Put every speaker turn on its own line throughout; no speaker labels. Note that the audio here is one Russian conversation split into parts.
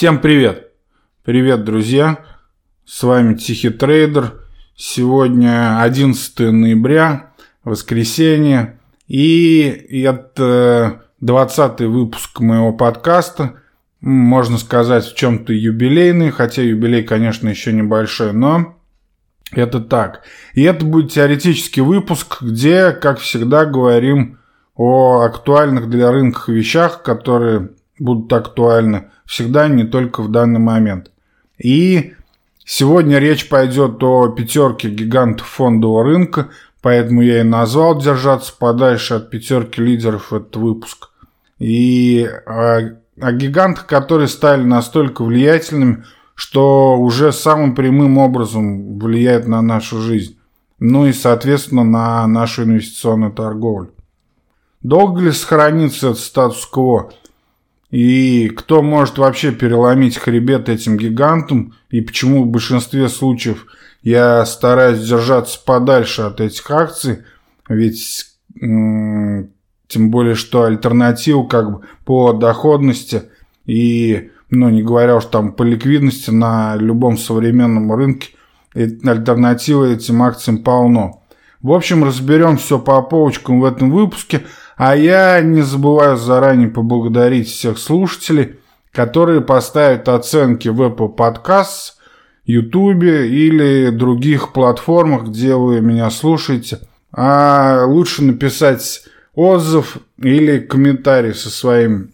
Всем привет! Привет, друзья! С вами Тихий Трейдер. Сегодня 11 ноября, воскресенье. И это 20 выпуск моего подкаста. Можно сказать, в чем-то юбилейный, хотя юбилей, конечно, еще небольшой, но это так. И это будет теоретический выпуск, где, как всегда, говорим о актуальных для рынка вещах, которые будут актуальны всегда, не только в данный момент. И сегодня речь пойдет о пятерке гигантов фондового рынка, поэтому я и назвал «Держаться подальше от пятерки лидеров» этот выпуск. И о, о гигантах, которые стали настолько влиятельными, что уже самым прямым образом влияет на нашу жизнь. Ну и, соответственно, на нашу инвестиционную торговлю. Долго ли сохранится этот статус-кво? И кто может вообще переломить хребет этим гигантам? И почему в большинстве случаев я стараюсь держаться подальше от этих акций? Ведь тем более, что альтернативу как бы по доходности и, ну, не говоря уж там по ликвидности на любом современном рынке, альтернативы этим акциям полно. В общем, разберем все по полочкам в этом выпуске – а я не забываю заранее поблагодарить всех слушателей, которые поставят оценки в Apple Podcasts, YouTube или других платформах, где вы меня слушаете. А лучше написать отзыв или комментарий со своими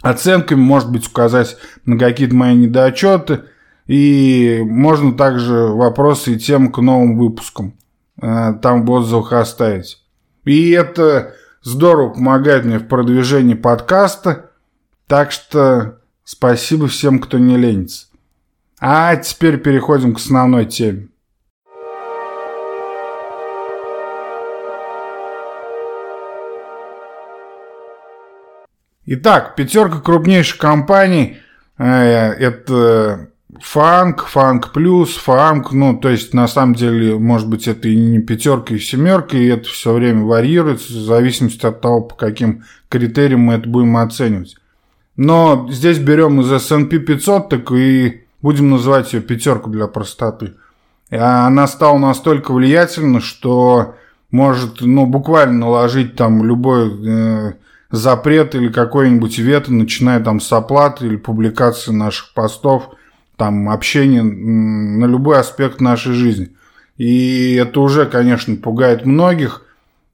оценками, может быть, указать на какие-то мои недочеты. И можно также вопросы и темы к новым выпускам э, там в отзывах оставить. И это здорово помогает мне в продвижении подкаста. Так что спасибо всем, кто не ленится. А теперь переходим к основной теме. Итак, пятерка крупнейших компаний э, это фанк, фанк плюс, фанк, ну, то есть, на самом деле, может быть, это и не пятерка, и семерка, и это все время варьируется, в зависимости от того, по каким критериям мы это будем оценивать. Но здесь берем из S&P 500, так и будем называть ее пятерку для простоты. Она стала настолько влиятельна, что может, ну, буквально наложить там любой э, запрет или какой-нибудь вето, начиная там с оплаты или публикации наших постов – там общение на любой аспект нашей жизни. И это уже, конечно, пугает многих.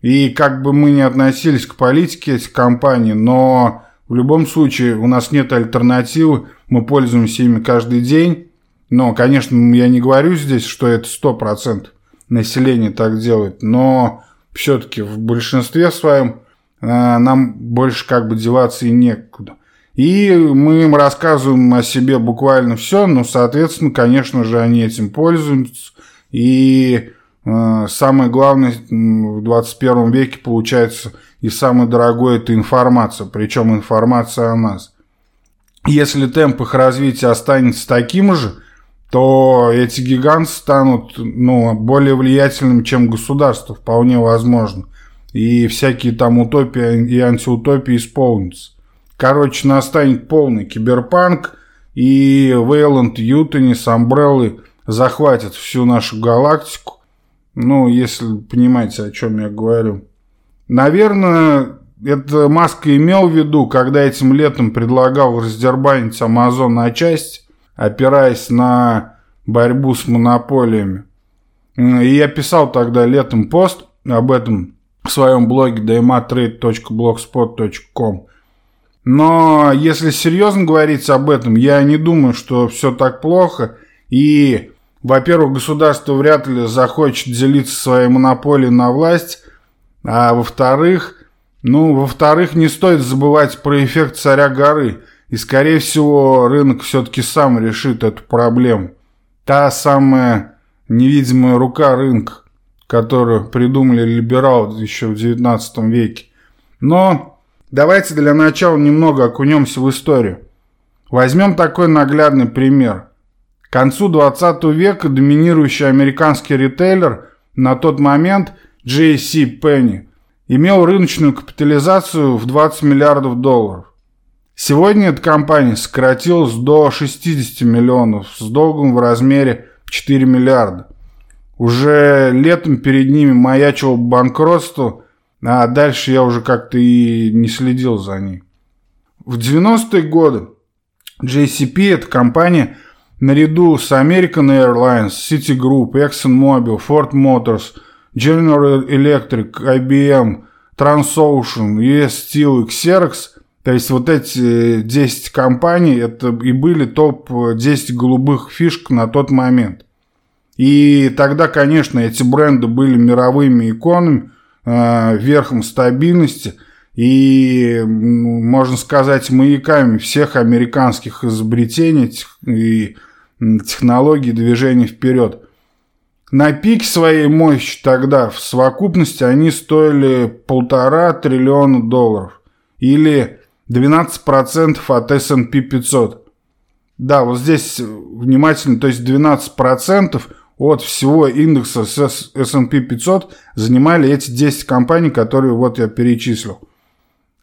И как бы мы ни относились к политике этих компаний, но в любом случае у нас нет альтернативы, мы пользуемся ими каждый день. Но, конечно, я не говорю здесь, что это 100% населения так делает, но все-таки в большинстве своем э, нам больше как бы деваться и некуда. И мы им рассказываем о себе буквально все, но, соответственно, конечно же, они этим пользуются. И э, самое главное в 21 веке получается и самое дорогое это информация, причем информация о нас. Если темп их развития останется таким же, то эти гиганты станут ну, более влиятельными, чем государство, вполне возможно. И всякие там утопии и антиутопии исполнятся. Короче, настанет полный киберпанк, и Вейланд, Ютони с Амбреллой захватят всю нашу галактику. Ну, если понимаете, о чем я говорю. Наверное, это Маск имел в виду, когда этим летом предлагал раздербанить Амазон на части, опираясь на борьбу с монополиями. И я писал тогда летом пост об этом в своем блоге dmatrade.blogspot.com. Но если серьезно говорить об этом, я не думаю, что все так плохо. И, во-первых, государство вряд ли захочет делиться своей монополией на власть. А во-вторых, ну, во-вторых, не стоит забывать про эффект царя горы. И, скорее всего, рынок все-таки сам решит эту проблему. Та самая невидимая рука рынка, которую придумали либералы еще в 19 веке. Но Давайте для начала немного окунемся в историю. Возьмем такой наглядный пример. К концу 20 века доминирующий американский ритейлер на тот момент J.C. Penney имел рыночную капитализацию в 20 миллиардов долларов. Сегодня эта компания сократилась до 60 миллионов с долгом в размере 4 миллиарда. Уже летом перед ними маячило банкротство, а дальше я уже как-то и не следил за ней. В 90-е годы JCP, эта компания, наряду с American Airlines, Citigroup, ExxonMobil, Ford Motors, General Electric, IBM, Transocean, US Steel и Xerox – то есть вот эти 10 компаний, это и были топ-10 голубых фишек на тот момент. И тогда, конечно, эти бренды были мировыми иконами, верхом стабильности и, можно сказать, маяками всех американских изобретений и технологий движения вперед. На пике своей мощи тогда в совокупности они стоили полтора триллиона долларов. Или 12% от S&P 500. Да, вот здесь внимательно, то есть 12% от всего индекса S&P 500 занимали эти 10 компаний, которые вот я перечислил.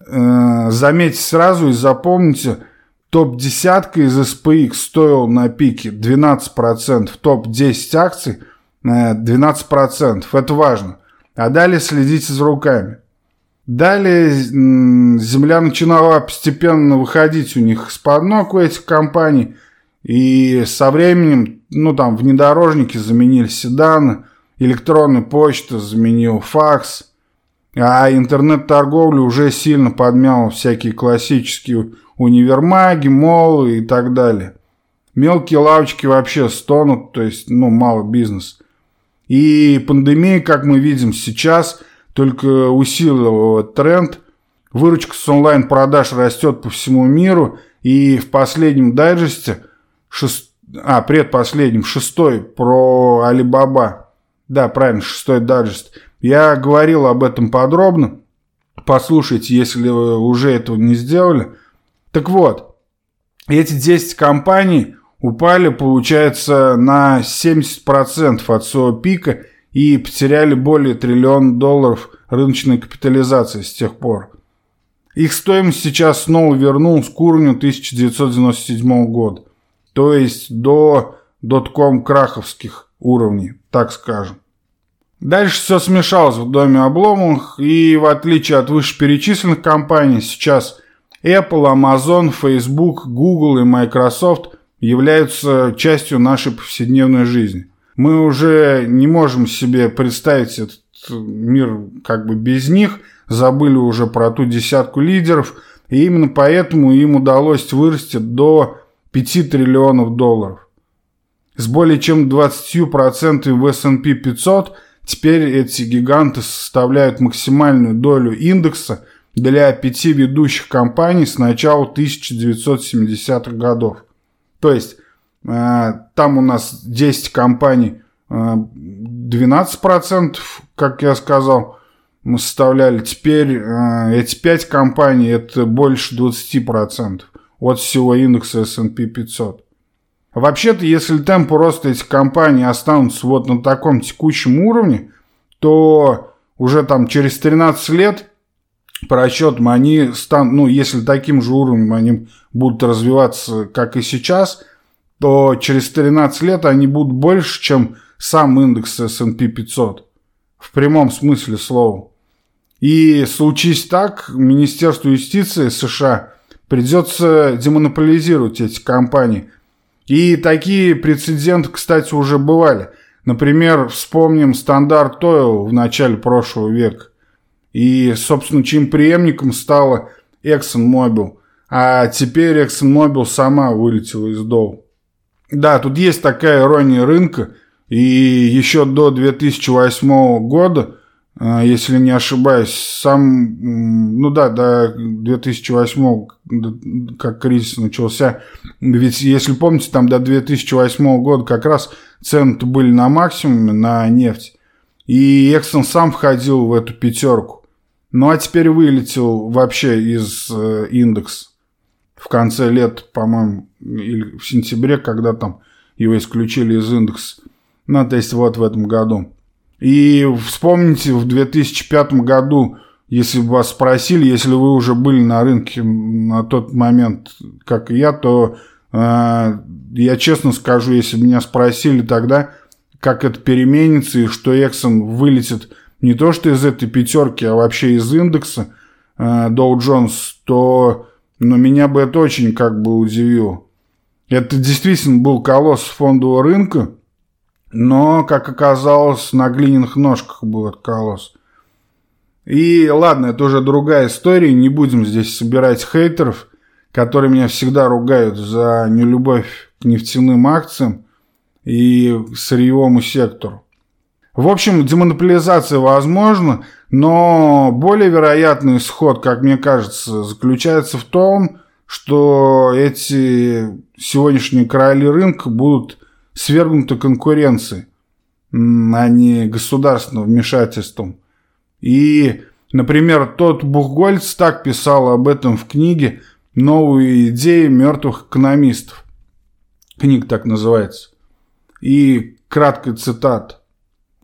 Э, заметьте сразу и запомните, топ-десятка из SPX стоил на пике 12%, топ-10 акций 12%. Э, Это важно. А далее следите за руками. Далее земля начинала постепенно выходить у них из-под ног у этих компаний. И со временем, ну там, внедорожники заменили седаны, электронная почта заменил факс, а интернет-торговля уже сильно подмяла всякие классические универмаги, молы и так далее. Мелкие лавочки вообще стонут, то есть, ну, мало бизнес. И пандемия, как мы видим сейчас – только усилил тренд. Выручка с онлайн-продаж растет по всему миру. И в последнем дайджесте, шест... а, предпоследнем, шестой про Алибаба. Да, правильно, шестой дайджест. Я говорил об этом подробно. Послушайте, если вы уже этого не сделали. Так вот, эти 10 компаний упали, получается, на 70% от своего пика – и потеряли более триллиона долларов рыночной капитализации с тех пор. Их стоимость сейчас снова вернулась к уровню 1997 года, то есть до дотком краховских уровней, так скажем. Дальше все смешалось в доме обломов, и в отличие от вышеперечисленных компаний, сейчас Apple, Amazon, Facebook, Google и Microsoft являются частью нашей повседневной жизни – мы уже не можем себе представить этот мир как бы без них, забыли уже про ту десятку лидеров, и именно поэтому им удалось вырасти до 5 триллионов долларов. С более чем 20% в S&P 500 теперь эти гиганты составляют максимальную долю индекса для пяти ведущих компаний с начала 1970-х годов. То есть Э, там у нас 10 компаний, 12%, э, как я сказал, мы составляли. Теперь э, эти 5 компаний это больше 20% от всего индекса S&P 500. Вообще-то, если темпы роста этих компаний останутся вот на таком текущем уровне, то уже там через 13 лет по расчетам они станут, ну, если таким же уровнем они будут развиваться, как и сейчас – то через 13 лет они будут больше, чем сам индекс S&P 500. В прямом смысле слова. И случись так, Министерству юстиции США придется демонополизировать эти компании. И такие прецеденты, кстати, уже бывали. Например, вспомним стандарт Oil в начале прошлого века. И, собственно, чьим преемником стала ExxonMobil. А теперь ExxonMobil сама вылетела из Доу. Да, тут есть такая ирония рынка. И еще до 2008 года, если не ошибаюсь, сам, ну да, до 2008, как кризис начался, ведь если помните, там до 2008 года как раз цены были на максимуме на нефть. И Exxon сам входил в эту пятерку. Ну а теперь вылетел вообще из э, индекса в конце лет, по-моему, или в сентябре, когда там его исключили из индекса. Ну, то есть вот в этом году. И вспомните, в 2005 году если бы вас спросили, если вы уже были на рынке на тот момент, как и я, то э, я честно скажу, если бы меня спросили тогда, как это переменится и что Exxon вылетит не то что из этой пятерки, а вообще из индекса э, Dow Jones, то ну, меня бы это очень как бы удивило. Это действительно был колосс фондового рынка, но, как оказалось, на глиняных ножках был этот колосс. И ладно, это уже другая история, не будем здесь собирать хейтеров, которые меня всегда ругают за нелюбовь к нефтяным акциям и сырьевому сектору. В общем, демонополизация возможна, но более вероятный исход, как мне кажется, заключается в том, что эти сегодняшние короли рынка будут свергнуты конкуренцией, а не государственным вмешательством. И, например, тот Бухгольц так писал об этом в книге «Новые идеи мертвых экономистов». Книга так называется. И краткая цитата.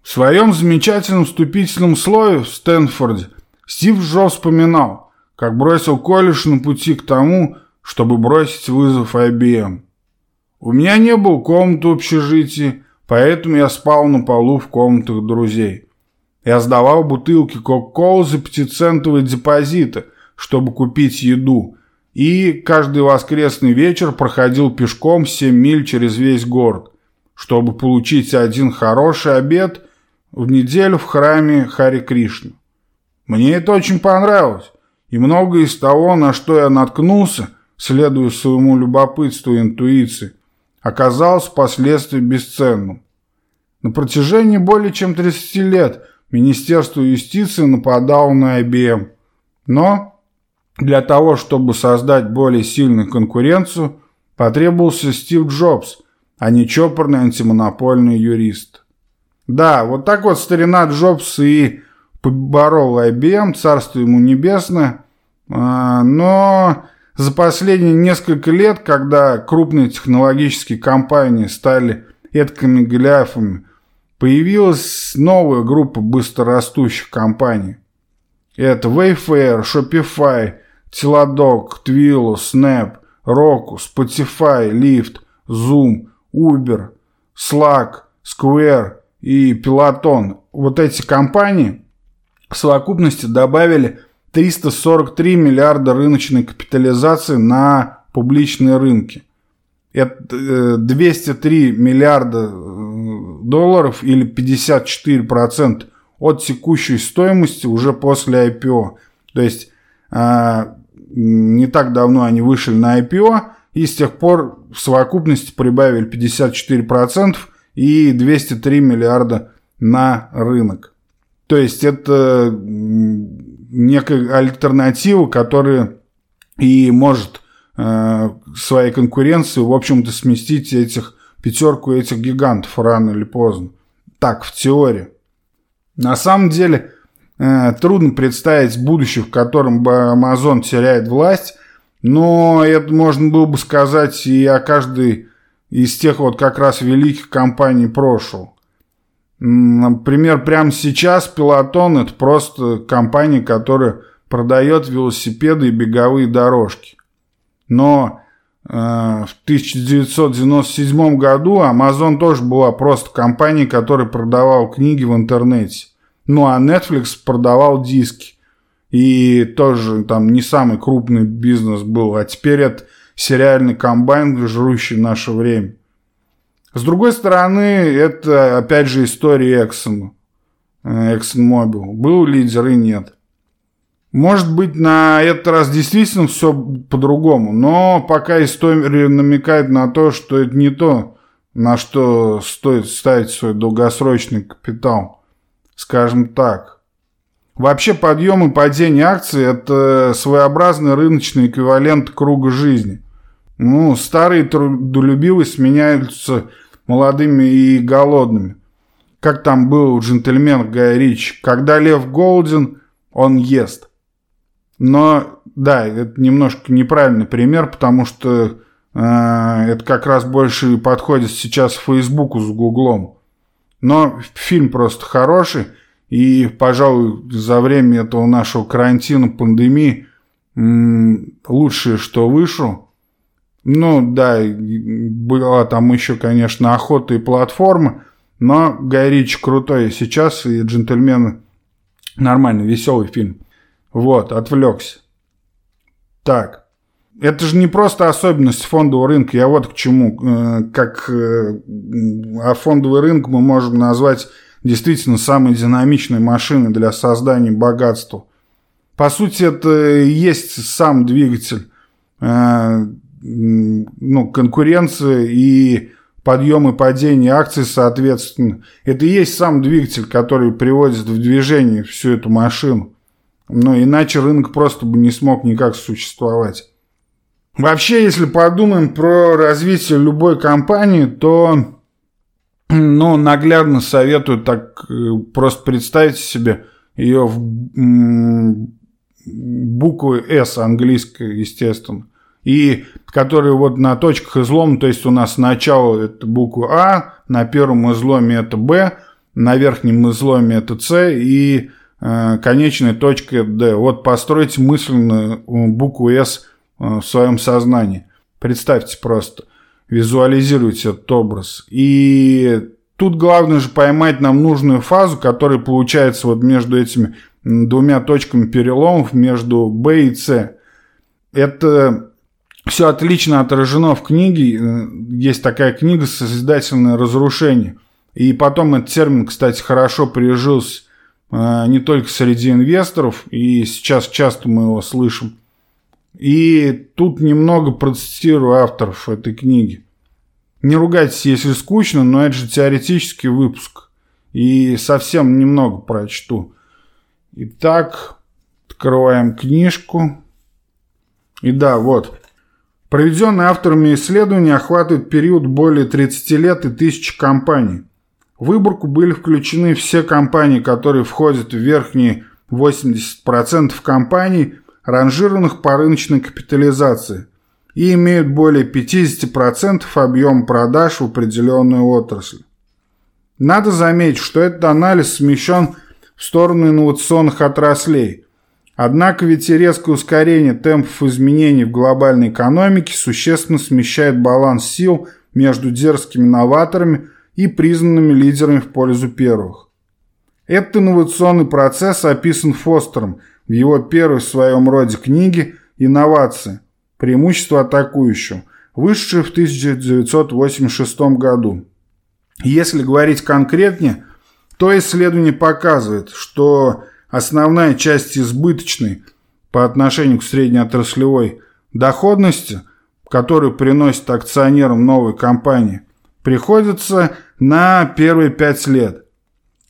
В своем замечательном вступительном слове в Стэнфорде Стив Джобс вспоминал, как бросил колледж на пути к тому, чтобы бросить вызов IBM. У меня не было комнаты в общежитии, поэтому я спал на полу в комнатах друзей. Я сдавал бутылки Кока-Колы за пятицентовые депозиты, чтобы купить еду, и каждый воскресный вечер проходил пешком 7 миль через весь город, чтобы получить один хороший обед в неделю в храме Хари Кришны. Мне это очень понравилось, и многое из того, на что я наткнулся, следуя своему любопытству и интуиции, оказалось впоследствии бесценным. На протяжении более чем 30 лет Министерство юстиции нападало на IBM, но для того, чтобы создать более сильную конкуренцию, потребовался Стив Джобс, а не чопорный антимонопольный юрист. Да, вот так вот старина Джобс и поборол IBM, царство ему небесное. А, но за последние несколько лет, когда крупные технологические компании стали эткими гляфами, появилась новая группа быстрорастущих компаний. Это Wayfair, Shopify, Teladoc, Twilio, Snap, Roku, Spotify, Lyft, Zoom, Uber, Slack, Square, и Пилотон, вот эти компании в совокупности добавили 343 миллиарда рыночной капитализации на публичные рынки. Это 203 э, миллиарда э, долларов или 54% от текущей стоимости уже после IPO. То есть а, не так давно они вышли на IPO и с тех пор в совокупности прибавили 54%, и 203 миллиарда на рынок. То есть это некая альтернатива, которая и может э, своей конкуренции, в общем-то, сместить этих пятерку этих гигантов рано или поздно. Так, в теории. На самом деле, э, трудно представить будущее, в котором бы Amazon теряет власть, но это можно было бы сказать и о каждой из тех вот как раз великих компаний прошлого. Например, прямо сейчас Пилотон это просто компания, которая продает велосипеды и беговые дорожки. Но э, в 1997 году Amazon тоже была просто компанией, которая продавала книги в интернете. Ну а Netflix продавал диски. И тоже там не самый крупный бизнес был. А теперь это сериальный комбайн, жрущий наше время. С другой стороны, это опять же история Exxon, э, ExxonMobil. Был лидер и нет. Может быть, на этот раз действительно все по-другому, но пока история намекает на то, что это не то, на что стоит ставить свой долгосрочный капитал. Скажем так. Вообще подъем и падение акций – это своеобразный рыночный эквивалент круга жизни – ну, старые трудолюбивые сменяются молодыми и голодными. Как там был у джентльмена Гая Рич. Когда лев голоден, он ест. Но, да, это немножко неправильный пример, потому что э, это как раз больше подходит сейчас Фейсбуку с Гуглом. Но фильм просто хороший, И, пожалуй, за время этого нашего карантина, пандемии, лучшее, что вышло. Ну, да, была там еще, конечно, охота и платформа, но Гай Ричи крутой сейчас, и «Джентльмены» нормальный, веселый фильм. Вот, отвлекся. Так, это же не просто особенность фондового рынка, я вот к чему. Э, как э, а фондовый рынок мы можем назвать действительно самой динамичной машиной для создания богатства. По сути, это и есть сам двигатель э, ну, конкуренции и подъем и падение акций, соответственно. Это и есть сам двигатель, который приводит в движение всю эту машину. Но иначе рынок просто бы не смог никак существовать. Вообще, если подумаем про развитие любой компании, то ну, наглядно советую так э, просто представить себе ее в буквы S английской, естественно. И которые вот на точках излома, то есть у нас начало это буква А, на первом изломе это Б, на верхнем изломе это С и э, конечная точка D. Вот постройте мысленно букву S Э, в своем сознании. Представьте просто, визуализируйте этот образ. И тут главное же поймать нам нужную фазу, которая получается вот между этими двумя точками переломов, между B и C. Это все отлично отражено в книге. Э, есть такая книга «Созидательное разрушение». И потом этот термин, кстати, хорошо прижился э, не только среди инвесторов, и сейчас часто мы его слышим, и тут немного процитирую авторов этой книги. Не ругайтесь, если скучно, но это же теоретический выпуск. И совсем немного прочту. Итак, открываем книжку. И да, вот. Проведенные авторами исследования охватывают период более 30 лет и тысяч компаний. В выборку были включены все компании, которые входят в верхние 80% компаний, ранжированных по рыночной капитализации и имеют более 50% объем продаж в определенную отрасль. Надо заметить, что этот анализ смещен в сторону инновационных отраслей. Однако ведь и резкое ускорение темпов изменений в глобальной экономике существенно смещает баланс сил между дерзкими новаторами и признанными лидерами в пользу первых. Этот инновационный процесс описан Фостером – в его первой в своем роде книге «Инновации. Преимущество атакующего», вышедшей в 1986 году. Если говорить конкретнее, то исследование показывает, что основная часть избыточной по отношению к среднеотраслевой доходности, которую приносит акционерам новой компании, приходится на первые 5 лет.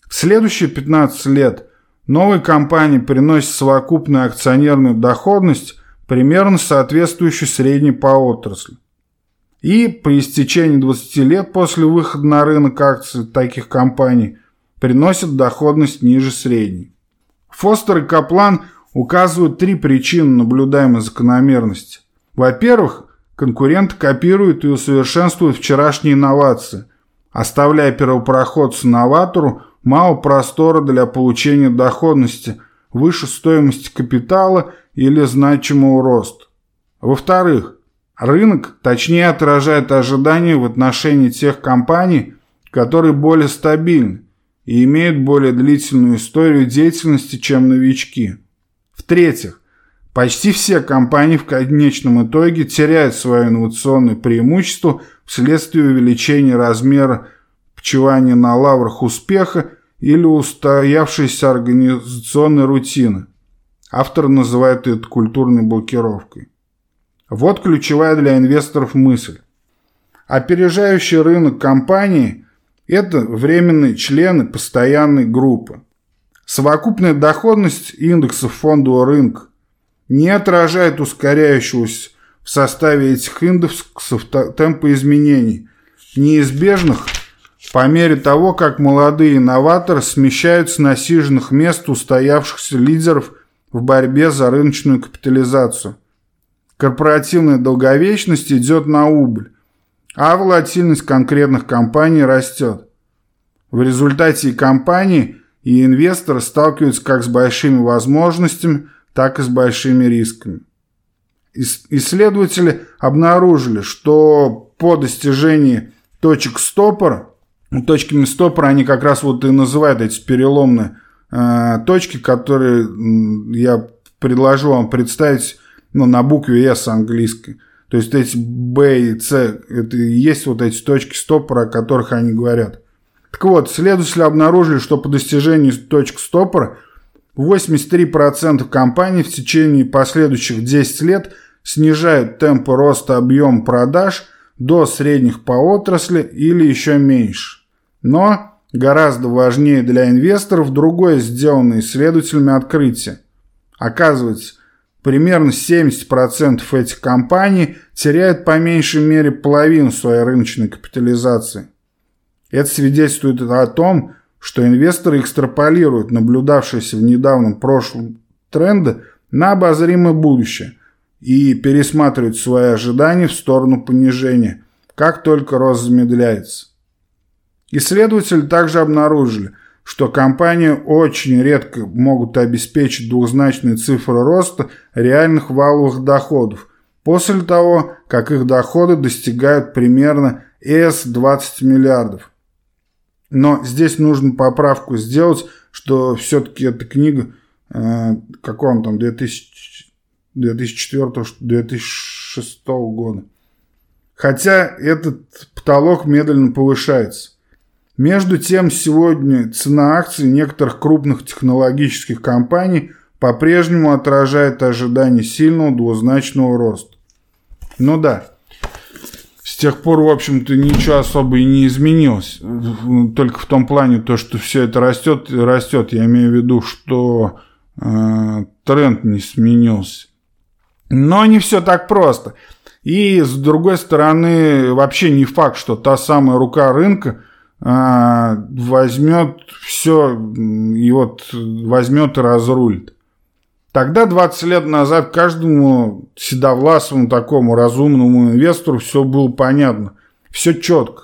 В следующие 15 лет Новой компании приносит совокупную акционерную доходность, примерно соответствующую средней по отрасли. И по истечении 20 лет после выхода на рынок акций таких компаний приносит доходность ниже средней. Фостер и Каплан указывают три причины наблюдаемой закономерности. Во-первых, конкуренты копируют и усовершенствуют вчерашние инновации, оставляя первопроходцу новатору мало простора для получения доходности выше стоимости капитала или значимого роста. Во-вторых, рынок точнее отражает ожидания в отношении тех компаний, которые более стабильны и имеют более длительную историю деятельности, чем новички. В-третьих, почти все компании в конечном итоге теряют свое инновационное преимущество вследствие увеличения размера почивание на лаврах успеха или устоявшейся организационной рутины. Автор называет это культурной блокировкой. Вот ключевая для инвесторов мысль. Опережающий рынок компании – это временные члены постоянной группы. Совокупная доходность индексов фондового рынка не отражает ускоряющегося в составе этих индексов темпа изменений, неизбежных – по мере того, как молодые инноваторы смещаются с насиженных мест устоявшихся лидеров в борьбе за рыночную капитализацию. Корпоративная долговечность идет на убыль, а волатильность конкретных компаний растет. В результате компании и инвесторы сталкиваются как с большими возможностями, так и с большими рисками. Исследователи обнаружили, что по достижении точек стопора, точками стопора они как раз вот и называют эти переломные э, точки, которые я предложу вам представить ну, на букве S английской. То есть эти B и C, это и есть вот эти точки стопора, о которых они говорят. Так вот, следователи обнаружили, что по достижению точек стопора 83% компаний в течение последующих 10 лет снижают темпы роста объема продаж до средних по отрасли или еще меньше. Но гораздо важнее для инвесторов другое сделанное исследователями открытие. Оказывается, примерно 70% этих компаний теряют по меньшей мере половину своей рыночной капитализации. Это свидетельствует о том, что инвесторы экстраполируют наблюдавшиеся в недавнем прошлом тренды на обозримое будущее и пересматривают свои ожидания в сторону понижения, как только рост замедляется. Исследователи также обнаружили, что компании очень редко могут обеспечить двузначные цифры роста реальных валовых доходов после того, как их доходы достигают примерно S20 миллиардов. Но здесь нужно поправку сделать, что все-таки эта книга, э, какого там, 2004-2006 года. Хотя этот потолок медленно повышается. Между тем, сегодня цена акций некоторых крупных технологических компаний по-прежнему отражает ожидания сильного двузначного роста. Ну да, тех пор, в общем-то, ничего особо и не изменилось. Только в том плане, то, что все это растет, растет. Я имею в виду, что э, тренд не сменился. Но не все так просто. И с другой стороны, вообще не факт, что та самая рука рынка возьмет все и вот возьмет и разрулит. Тогда 20 лет назад каждому седовласому такому разумному инвестору все было понятно, все четко.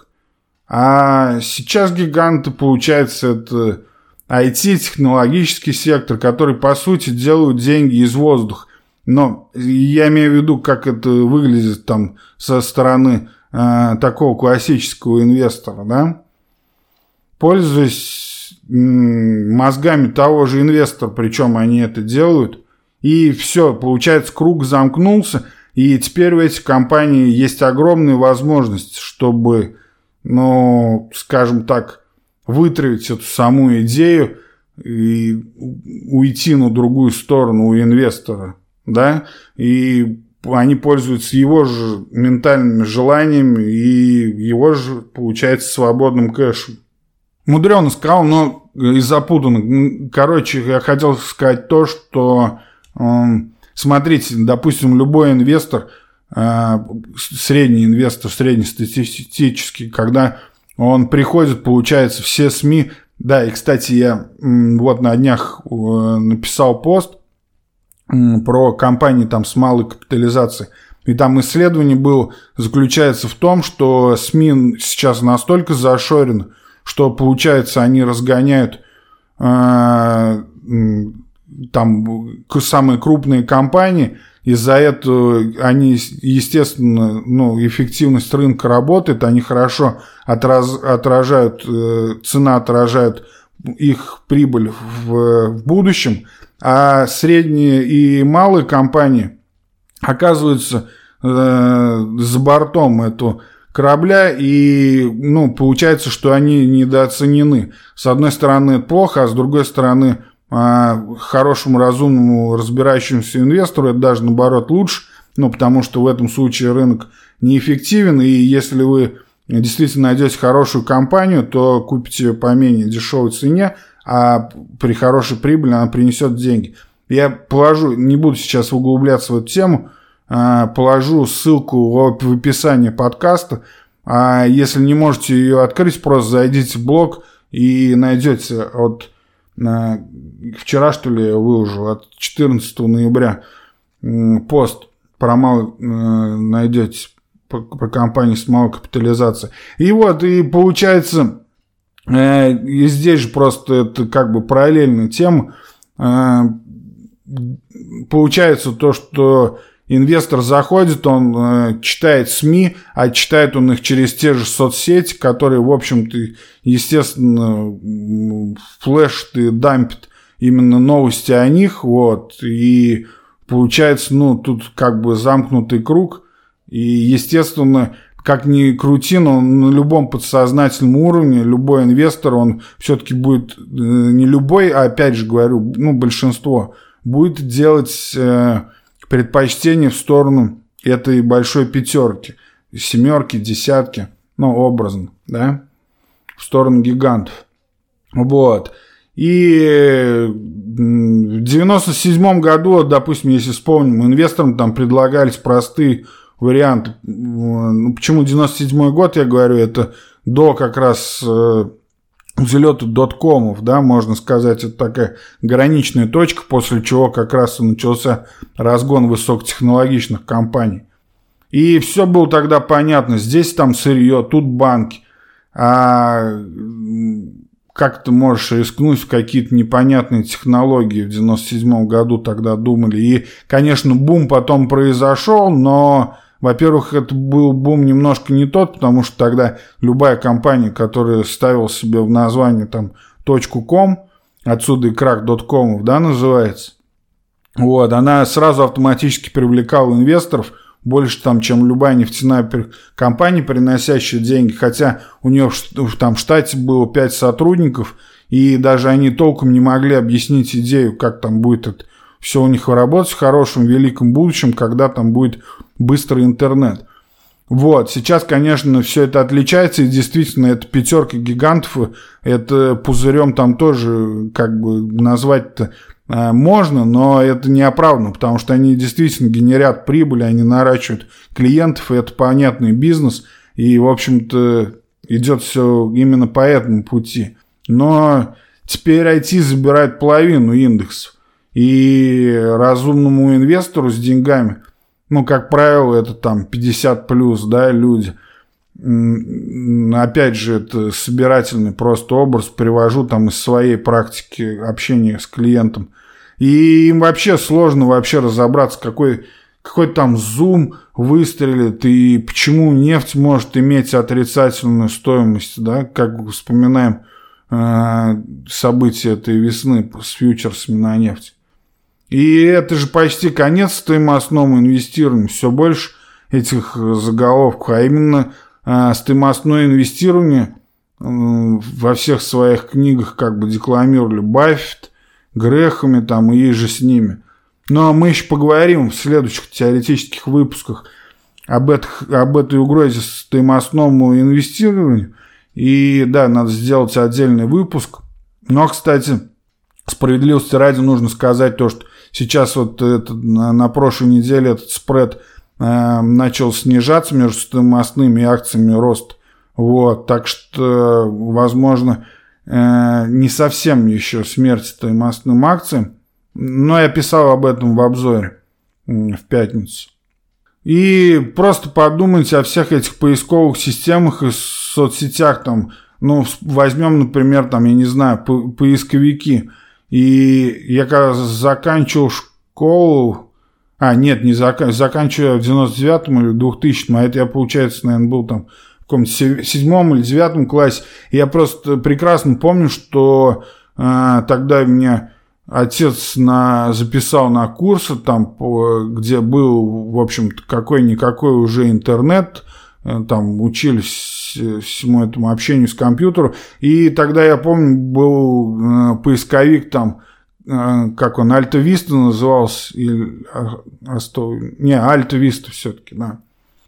А сейчас гиганты, получается, это IT-технологический сектор, который, по сути, делают деньги из воздуха. Но я имею в виду, как это выглядит там со стороны э, такого классического инвестора, да? Пользуясь мозгами того же инвестора, причем они это делают, и все, получается, круг замкнулся, и теперь у этих компаний есть огромная возможность, чтобы, ну, скажем так, вытравить эту саму идею и уйти на другую сторону у инвестора, да, и они пользуются его же ментальными желаниями и его же, получается, свободным кэшем. Мудрено сказал, но и запутанно. Короче, я хотел сказать то, что эм, смотрите, допустим, любой инвестор, э, средний инвестор, среднестатистический, когда он приходит, получается, все СМИ, да, и, кстати, я вот на днях э, написал пост про компании там с малой капитализацией, и там исследование было, заключается в том, что СМИ сейчас настолько зашорены, что получается они разгоняют э, там самые крупные компании, из-за этого они, естественно, ну, эффективность рынка работает, они хорошо отраз, отражают, э, цена отражает их прибыль в, в будущем, а средние и малые компании оказываются э, за бортом. Эту корабля, и ну, получается, что они недооценены. С одной стороны, это плохо, а с другой стороны, а, хорошему, разумному, разбирающемуся инвестору это даже наоборот лучше, ну, потому что в этом случае рынок неэффективен, и если вы действительно найдете хорошую компанию, то купите ее по менее дешевой цене, а при хорошей прибыли она принесет деньги. Я положу, не буду сейчас углубляться в эту тему, положу ссылку в описании подкаста. А если не можете ее открыть, просто зайдите в блог и найдете от вчера, что ли, выложил, от 14 ноября пост про мал э, найдете про компанию с малой капитализацией. И вот, и получается, Э, и здесь же просто это как бы параллельная тема. Э, получается то, что инвестор заходит, он э, читает СМИ, а читает он их через те же соцсети, которые, в общем-то, естественно, флешит и дампит именно новости о них, вот, и получается, ну, тут как бы замкнутый круг, и, естественно, как ни крути, но на любом подсознательном уровне любой инвестор, он все-таки будет, э, не любой, а опять же говорю, ну, большинство, будет делать э, предпочтение в сторону этой большой пятерки, семерки, десятки, ну, образно, да, в сторону гигантов. Вот. И в 97 году, допустим, если вспомним, инвесторам там предлагались простые варианты. Ну, почему 97 год, я говорю, это до как раз взлета доткомов, да, можно сказать, это такая граничная точка, после чего как раз и начался разгон высокотехнологичных компаний. И все было тогда понятно, здесь там сырье, тут банки. А как ты можешь рискнуть в какие-то непонятные технологии в 97 году тогда думали. И, конечно, бум потом произошел, но, во-первых, это был бум немножко не тот, потому что тогда любая компания, которая ставила себе в название там .com, отсюда и крак .com, да, называется, вот, она сразу автоматически привлекала инвесторов – больше там, чем любая нефтяная компания, приносящая деньги, хотя у нее там в штате было 5 сотрудников, и даже они толком не могли объяснить идею, как там будет это все у них работать в хорошем, великом будущем, когда там будет быстрый интернет. Вот, сейчас, конечно, все это отличается, и действительно, это пятерка гигантов, это пузырем там тоже, как бы, назвать-то Э, можно, но это не оправдано, потому что они действительно генерят прибыль, они наращивают клиентов, и это понятный бизнес, и, в общем-то, идет все именно по этому пути. Но теперь IT забирает половину индексов, и разумному инвестору с деньгами, ну, как правило, это там 50 плюс, да, люди – опять же, это собирательный просто образ, привожу там из своей практики общения с клиентом. И им вообще сложно вообще разобраться, какой, какой там зум выстрелит и почему нефть может иметь отрицательную стоимость, да, как вспоминаем э, события этой весны с фьючерсами на нефть. И это же почти конец стоимостному инвестированию. Все больше этих заголовков, а именно э, стоимостное инвестирование э, во всех своих книгах как бы декламировали Баффет, Грехами там и же с ними. Но мы еще поговорим в следующих теоретических выпусках об, этих, об этой угрозе стоимостному инвестированию. И да, надо сделать отдельный выпуск. Но, кстати, справедливости ради нужно сказать то, что сейчас вот это, на, прошлой неделе этот спред э, начал снижаться между стоимостными акциями рост. Вот, так что, возможно, Э, не совсем еще смерть стоимостным акциям, но я писал об этом в обзоре в пятницу. И просто подумайте о всех этих поисковых системах и соцсетях. Там, ну, возьмем, например, там, я не знаю, по поисковики. И я когда заканчивал школу, а, нет, не заканчивал, заканчиваю в 99-м или 2000-м, а это я, получается, наверное, был там каком-то седьмом или девятом классе. я просто прекрасно помню, что э, тогда меня отец на, записал на курсы, там, по, где был, в общем-то, какой-никакой уже интернет, там учились всему этому общению с компьютером. И тогда, я помню, был э, поисковик там, э, как он, Альта Виста назывался, или, а, Асто, не, Альта Виста все-таки, да.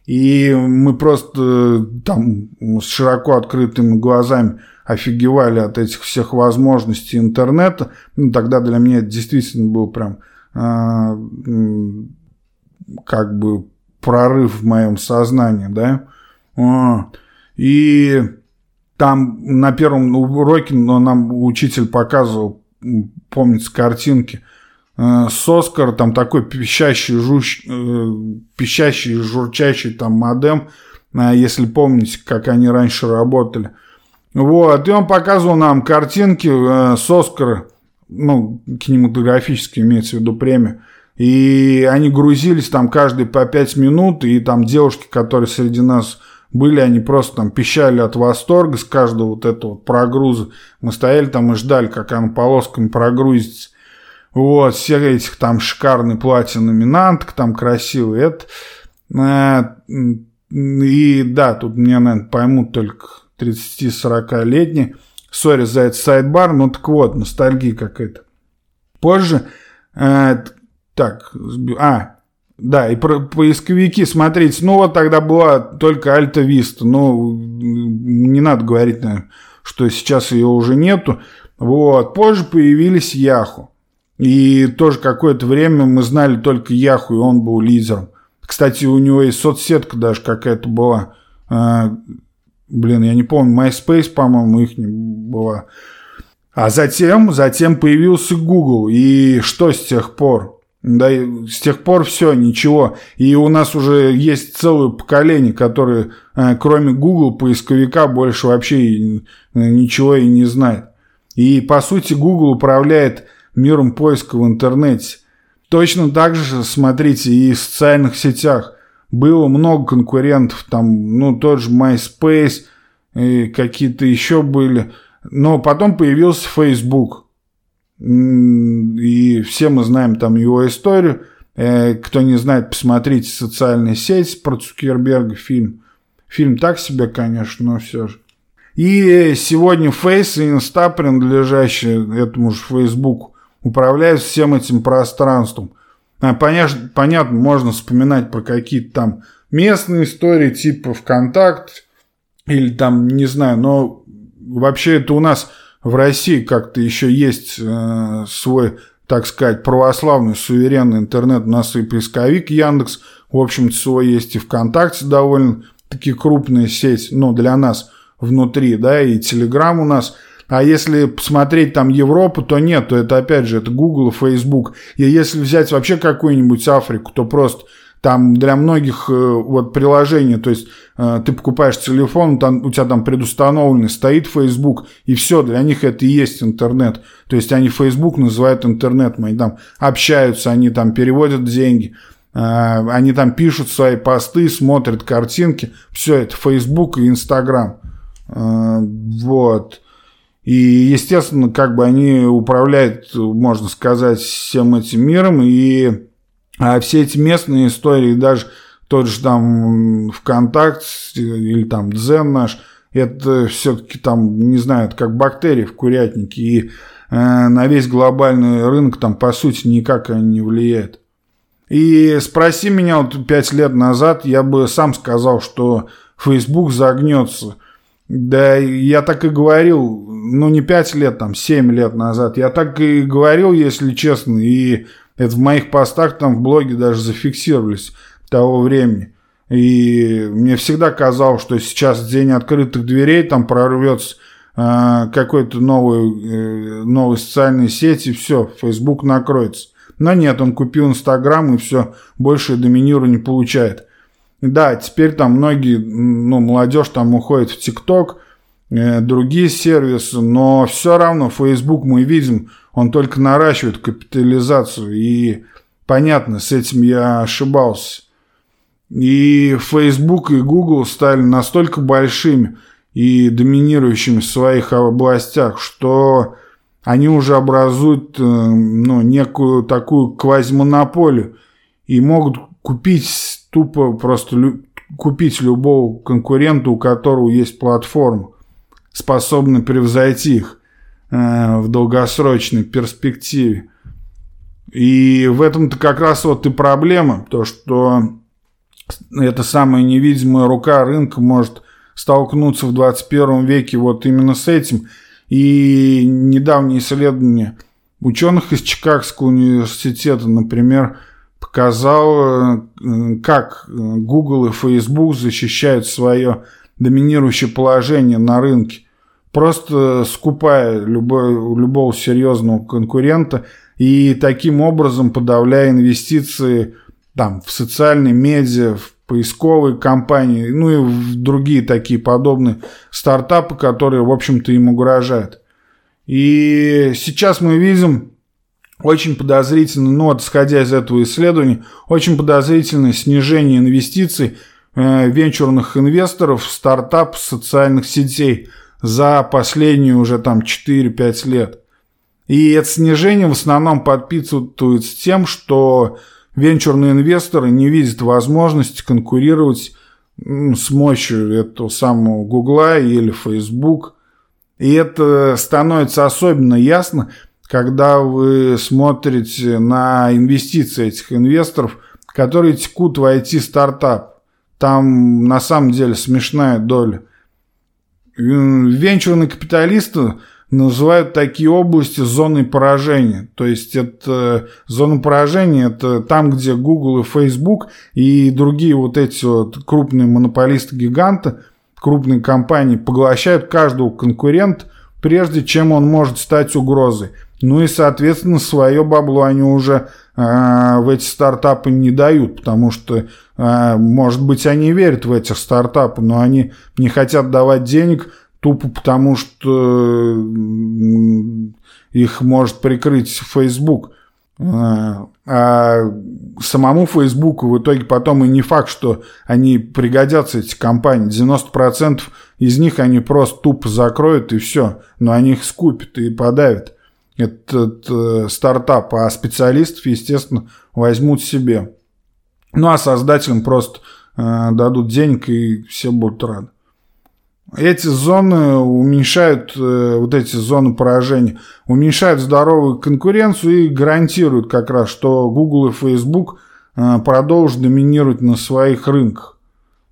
И мы просто э, там с широко открытыми глазами офигевали от этих всех возможностей интернета. Ну, тогда для меня это действительно был прям э, как бы прорыв в моем сознании, да. И там на первом уроке нам учитель показывал, помнится, картинки – Э, с Оскар, там такой пищащий, жуч, э, пищащий, журчащий там модем, э, если помните, как они раньше работали. Вот, и он показывал нам картинки э, с Оскара, ну, кинематографические, имеется в виду премию. И они грузились там каждый по 5 минут, и там девушки, которые среди нас были, они просто там пищали от восторга с каждого вот этого прогруза. Мы стояли там и ждали, как она полосками прогрузится. Вот, все этих там шикарные платья номинанток, там красивые. Это, э, и да, тут мне, наверное, поймут только 30-40-летние. Сори за этот сайдбар, ну так вот, ностальгия какая-то. Позже, э, так, а, да, и про поисковики, ну вот тогда была только Альта Виста, ну, не надо говорить, наверное, что сейчас ее уже нету. Вот, позже появились Яху. И тоже какое-то время мы знали только Яху, и он был лидером. Кстати, у него и соцсетка даже какая-то была. А, блин, я не помню, MySpace, по-моему, их не была. А затем, затем появился Google. И что с тех пор? Да, и с тех пор все, ничего. И у нас уже есть целое поколение, которое, э, кроме Google, поисковика, больше вообще э, ничего и не знает. И, по сути, Google управляет миром поиска в интернете. Точно так же, смотрите, и в социальных сетях. Было много конкурентов, там, ну, тот же MySpace, какие-то еще были. Но потом появился Facebook. И все мы знаем там его историю. Э, кто не знает, посмотрите «Социальная сеть» про Цукерберга фильм. Фильм так себе, конечно, но все же. И сегодня Face и Insta, принадлежащие этому же Facebook, управляют всем этим пространством. А, понятно, понятно, можно вспоминать про какие-то там местные истории, типа ВКонтакт, или там, не знаю, но вообще это у нас в России как-то еще есть э, свой, так сказать, православный суверенный интернет. У нас и поисковик Яндекс, в общем-то, свой есть и ВКонтакте довольно таки крупная сеть, ну, для нас внутри, да, и Телеграм у нас – а если посмотреть там Европу, то нет, то это опять же это Google и Facebook. И если взять вообще какую-нибудь Африку, то просто там для многих э, вот приложений, то есть э, ты покупаешь телефон, там, у тебя там предустановленный стоит Facebook, и все, для них это и есть интернет. То есть они Facebook называют интернетом, они там общаются, они там переводят деньги, э, они там пишут свои посты, смотрят картинки, все это Facebook и Instagram. Вот. И, естественно, как бы они управляют, можно сказать, всем этим миром. И а все эти местные истории, даже тот же там ВКонтакт или там Дзен наш, это все-таки там, не знаю, это как бактерии в курятнике. И э, на весь глобальный рынок там, по сути, никак не влияют. И спроси меня вот пять лет назад, я бы сам сказал, что Facebook загнется – да, я так и говорил, ну не пять лет, там, семь лет назад. Я так и говорил, если честно, и это в моих постах там в блоге даже зафиксировались того времени. И мне всегда казалось, что сейчас день открытых дверей, там прорвется э, какой-то новый, э, новый социальной сети, все, Facebook накроется. Но нет, он купил Инстаграм и все, больше доминиру не получает. Да, теперь там многие, ну, молодежь там уходит в ТикТок, другие сервисы, но все равно Facebook мы видим, он только наращивает капитализацию, и понятно, с этим я ошибался. И Facebook и Google стали настолько большими и доминирующими в своих областях, что они уже образуют э, ну, некую такую квазимонополию и могут купить тупо просто лю- купить любого конкурента, у которого есть платформа, способный превзойти их э, в долгосрочной перспективе. И в этом-то как раз вот и проблема, то что эта самая невидимая рука рынка может столкнуться в 21 веке вот именно с этим. И недавние исследования ученых из Чикагского университета, например, показал, э, как Google и Facebook защищают свое доминирующее положение на рынке, просто скупая любой, любого серьезного конкурента и таким образом подавляя инвестиции там, в социальные медиа, в поисковые компании, ну и другие такие подобные стартапы, которые, в общем-то, им угрожают. И сейчас мы видим очень подозрительно, ну вот исходя из этого исследования, очень подозрительное снижение инвестиций э, венчурных инвесторов в стартап социальных сетей за последние уже там 4-5 лет. И это снижение в основном подписывается тем, что венчурные инвесторы не видят возможности конкурировать с мощью этого самого Гугла или Facebook. И это становится особенно ясно, когда вы смотрите на инвестиции этих инвесторов, которые текут в IT-стартап. Там на самом деле смешная доля. Венчурные капиталисты называют такие области зоной поражения. То есть это зона поражения это там, где Google и Facebook и другие вот эти вот крупные монополисты-гиганты, крупные компании поглощают каждого конкурента, прежде чем он может стать угрозой. Ну и, соответственно, свое бабло они уже э, в эти стартапы не дают, потому что, э, может быть, они верят в этих стартапы, но они не хотят давать денег Тупо потому, что их может прикрыть Facebook. А, а самому Facebook в итоге потом и не факт, что они пригодятся, эти компании. 90% из них они просто тупо закроют и все. Но они их скупят и подавят. Этот э, стартап, а специалистов, естественно, возьмут себе. Ну а создателям просто э, дадут денег и все будут рады. Эти зоны уменьшают, э, вот эти зоны поражения, уменьшают здоровую конкуренцию и гарантируют как раз, что Google и Facebook э, продолжат доминировать на своих рынках.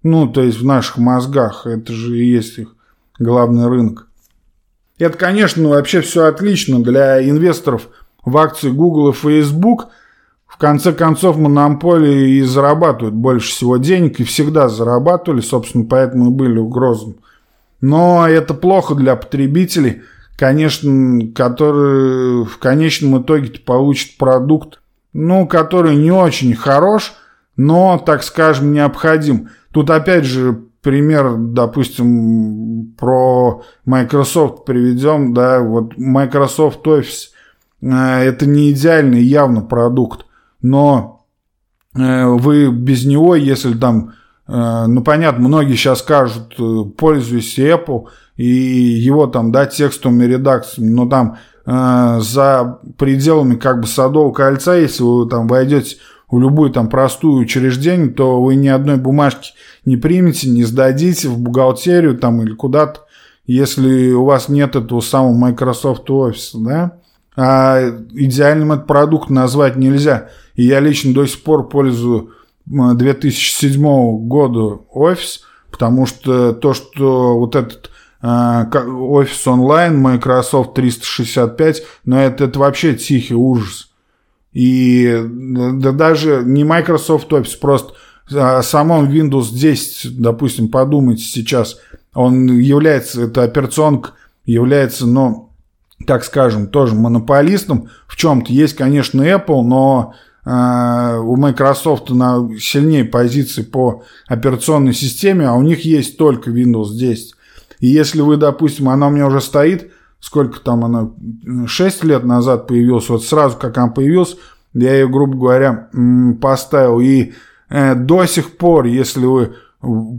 Ну, то есть в наших мозгах. Это же и есть их главный рынок. Это, конечно, вообще все отлично для инвесторов в акции Google и Facebook. В конце концов, монополии и зарабатывают больше всего денег, и всегда зарабатывали, собственно, поэтому и были угрозами. Но это плохо для потребителей, конечно, которые в конечном итоге получат продукт, ну, который не очень хорош, но, так скажем, необходим. Тут опять же пример, допустим, про Microsoft приведем, да, вот Microsoft Office э, это не идеальный явно продукт, но э, вы без него, если там Э, ну, понятно, многие сейчас скажут, э, пользуюсь Apple и его там, да, текстовыми редакциями, но там за пределами как бы Садового кольца, если вы там войдете в любую там простую учреждение, то вы ни одной бумажки не примете, не сдадите в бухгалтерию там или куда-то, если у вас нет этого самого Microsoft Office, да. А идеальным этот продукт назвать нельзя. И я лично до сих пор пользую 2007 года офис, потому что то, что вот этот э, офис онлайн, Microsoft 365, но это, это вообще тихий ужас. И да даже не Microsoft Office, просто о самом Windows 10, допустим, подумайте сейчас, он является, это операционка является, ну, так скажем, тоже монополистом в чем-то. Есть, конечно, Apple, но Э, у Microsoft на сильнее позиции по операционной системе, а у них есть только Windows 10. И если вы, допустим, она у меня уже стоит, сколько там она, 6 лет назад появилась, вот сразу как она появилась, я ее, грубо говоря, поставил. И э, до сих пор, если вы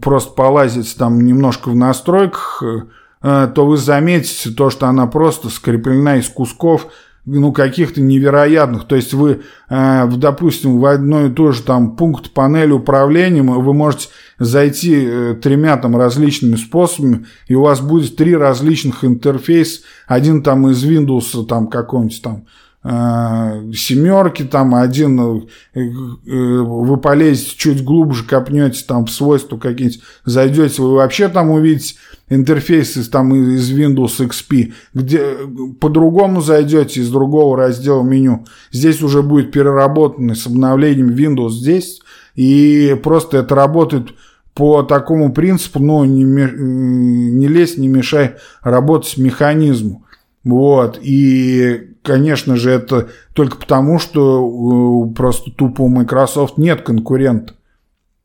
просто полазите там немножко в настройках, э, то вы заметите то, что она просто скреплена из кусков ну, каких-то невероятных. То есть вы, э, допустим, в одной и ту же там пункт панели управления вы можете зайти э, тремя там различными способами, и у вас будет три различных интерфейса. Один там из Windows там какой-нибудь там э, семерки, там один вы полезете чуть глубже, копнете там в свойства какие-нибудь, зайдете, вы вообще там увидите интерфейсы там из Windows XP, где по-другому зайдете из другого раздела меню. Здесь уже будет переработанный с обновлением Windows 10, и просто это работает по такому принципу, ну, не, не лезь, не мешай работать механизму. Вот, и, конечно же, это только потому, что просто тупо у Microsoft нет конкурента.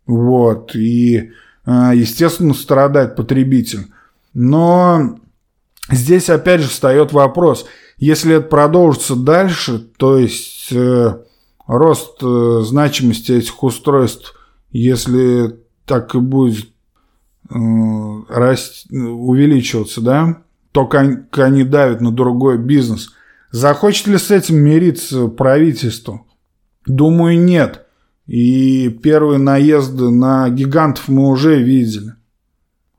Вот. И, естественно, страдает потребитель. Но здесь опять же встает вопрос, если это продолжится дальше, то есть э, рост э, значимости этих устройств, если так и будет э, раст, увеличиваться, да, только они давят на другой бизнес. Захочет ли с этим мириться правительство? Думаю, нет. И первые наезды на гигантов мы уже видели.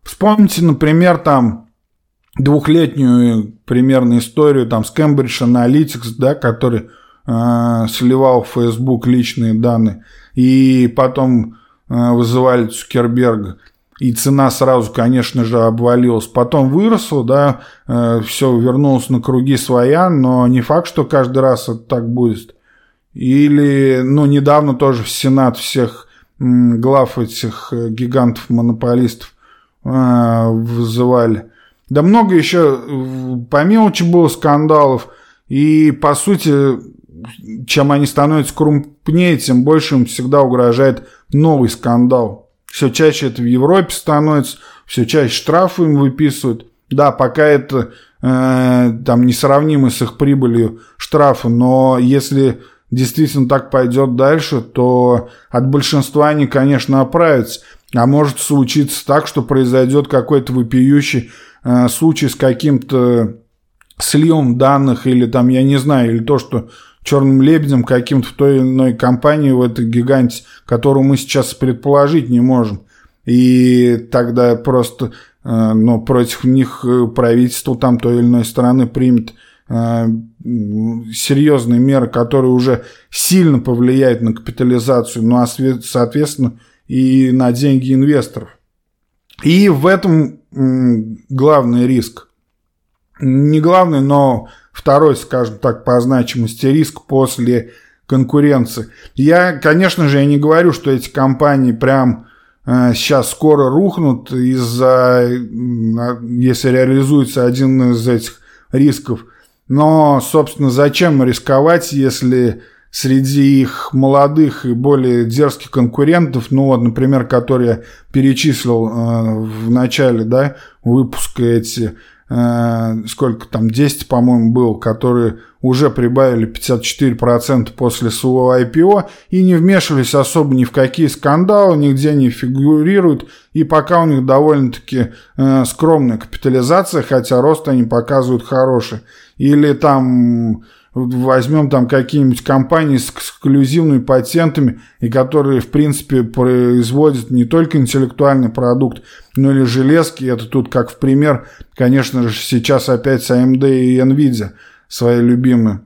Вспомните, например, там двухлетнюю примерно историю там с Cambridge Analytics, да, который э, сливал в Facebook личные данные, и потом э, вызывали Цукерберга. И цена сразу, конечно же, обвалилась. Потом выросла, да, э, все вернулось на круги своя, но не факт, что каждый раз это так будет. Или, ну, недавно тоже в Сенат всех глав этих э, гигантов-монополистов э, вызывали. Да много еще по мелочи было скандалов. И, по сути, чем они становятся крупнее, тем больше им всегда угрожает новый скандал. Все чаще это в Европе становится, все чаще штрафы им выписывают. Да, пока это э, там несравнимы с их прибылью штрафы, но если действительно так пойдет дальше, то от большинства они, конечно, оправятся. А может случиться так, что произойдет какой-то вопиющий э, случай с каким-то сливом данных или там, я не знаю, или то, что черным лебедем каким-то в той или иной компании в этой гиганте, которую мы сейчас предположить не можем. И тогда просто э, ну, против них э, правительство там той или иной страны примет э, серьезные меры, которые уже сильно повлияют на капитализацию, ну а соответственно и на деньги инвесторов. И в этом главный риск. Не главный, но второй, скажем так, по значимости риск после конкуренции. Я, конечно же, я не говорю, что эти компании прям э, сейчас скоро рухнут из-за, если реализуется один из этих рисков. Но, собственно, зачем рисковать, если среди их молодых и более дерзких конкурентов, ну вот, например, которые я перечислил э, в начале да, выпуска эти, э, сколько там, 10, по-моему, был, которые уже прибавили 54% после своего IPO и не вмешивались особо ни в какие скандалы, нигде не фигурируют, и пока у них довольно-таки э, скромная капитализация, хотя рост они показывают хороший. Или там возьмем там какие-нибудь компании с эксклюзивными патентами, и которые, в принципе, производят не только интеллектуальный продукт, но и железки. Это тут как в пример, конечно же, сейчас опять с AMD и NVIDIA свои любимые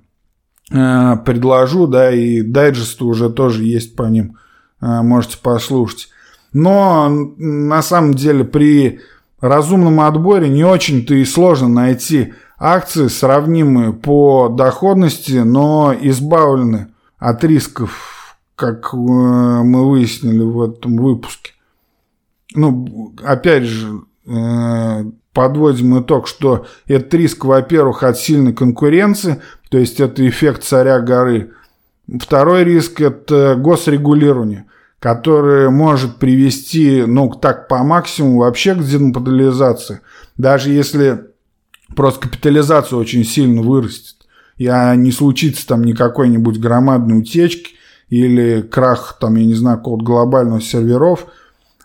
э, предложу, да, и дайджесты уже тоже есть по ним, э, можете послушать. Но на самом деле при разумном отборе не очень-то и сложно найти Акции сравнимы по доходности, но избавлены от рисков, как э, мы выяснили в этом выпуске. Ну, опять же, э, подводим итог, что этот риск, во-первых, от сильной конкуренции, то есть это эффект царя горы. Второй риск – это госрегулирование, которое может привести, ну, так по максимуму вообще к демонополизации. Даже если просто капитализация очень сильно вырастет. И не случится там никакой-нибудь громадной утечки или крах, там, я не знаю, какого-то глобального серверов.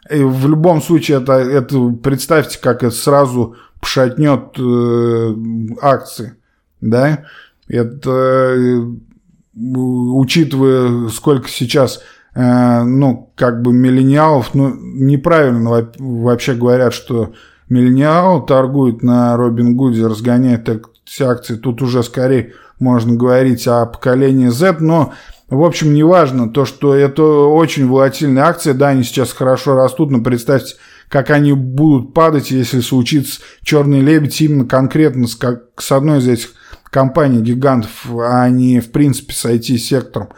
И в любом случае, это, это представьте, как это сразу пошатнет э, акции. Да? Это, э, учитывая, сколько сейчас э, ну, как бы миллениалов, ну, неправильно вообще говорят, что Миллениал торгует на Робин Гуде, разгоняет эти акции. Тут уже скорее можно говорить о поколении Z, но в общем, неважно, то, что это очень волатильные акции, да, они сейчас хорошо растут, но представьте, как они будут падать, если случится черный лебедь именно конкретно с, как, с одной из этих компаний гигантов, а не в принципе с IT-сектором.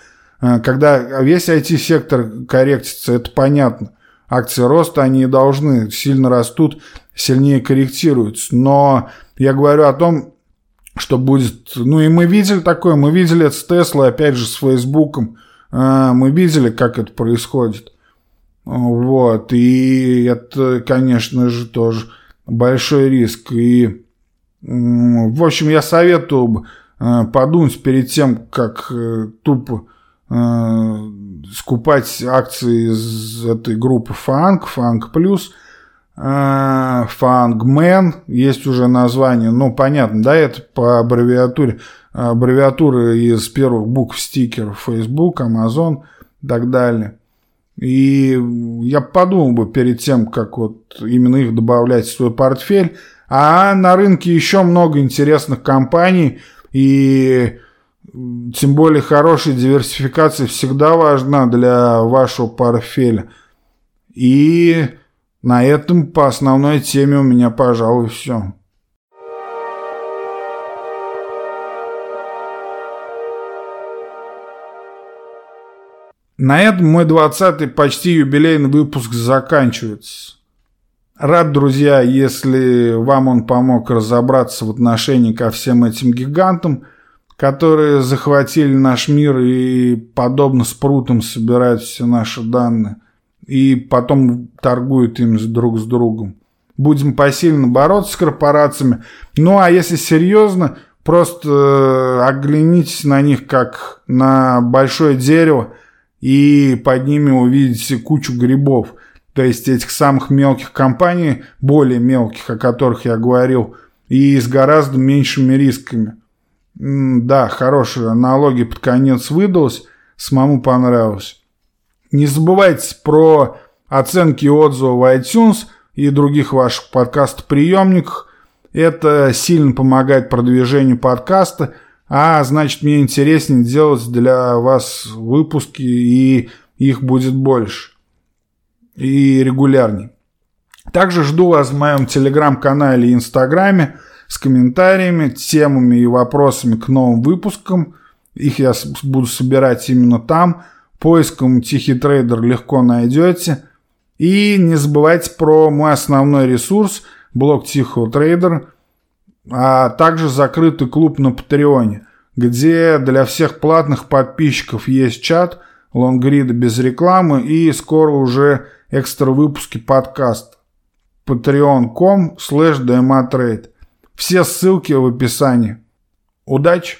Э, когда весь IT-сектор корректится, это понятно. Акции роста, они должны сильно растут, сильнее корректируются. Но я говорю о том, что будет... Ну и мы видели такое, мы видели это с Теслой, опять же, с Фейсбуком. А, мы видели, как это происходит. Вот, и это, конечно же, тоже большой риск. И, в общем, я советую бы э, подумать перед тем, как э, тупо э, скупать акции из этой группы Фанк, Фанк Плюс, Фангмен, есть уже название, ну, понятно, да, это по аббревиатуре, аббревиатуры из первых букв стикеров Facebook, Amazon и так далее. И я подумал бы перед тем, как вот именно их добавлять в свой портфель. А на рынке еще много интересных компаний, и тем более хорошая диверсификация всегда важна для вашего портфеля. И на этом по основной теме у меня, пожалуй, все. На этом мой 20-й почти юбилейный выпуск заканчивается. Рад, друзья, если вам он помог разобраться в отношении ко всем этим гигантам, которые захватили наш мир и, подобно спрутам, собирают все наши данные и потом торгуют им друг с другом. Будем посильно бороться с корпорациями. Ну, а если серьезно, просто э, оглянитесь на них как на большое дерево – и под ними увидите кучу грибов. То есть этих самых мелких компаний, более мелких, о которых я говорил, и с гораздо меньшими рисками. Да, хорошая аналогия под конец выдалась, самому понравилось. Не забывайте про оценки и отзывы в iTunes и других ваших подкаст-приемниках. Это сильно помогает продвижению подкаста – а значит мне интереснее делать для вас выпуски, и их будет больше. И регулярнее. Также жду вас в моем телеграм-канале и инстаграме с комментариями, темами и вопросами к новым выпускам. Их я буду собирать именно там. Поиском «Тихий трейдер» легко найдете. И не забывайте про мой основной ресурс – блог «Тихого трейдера», а также закрытый клуб на Патреоне, где для всех платных подписчиков есть чат, лонгриды без рекламы и скоро уже экстра выпуски подкаста. patreon.com slash Все ссылки в описании. Удачи!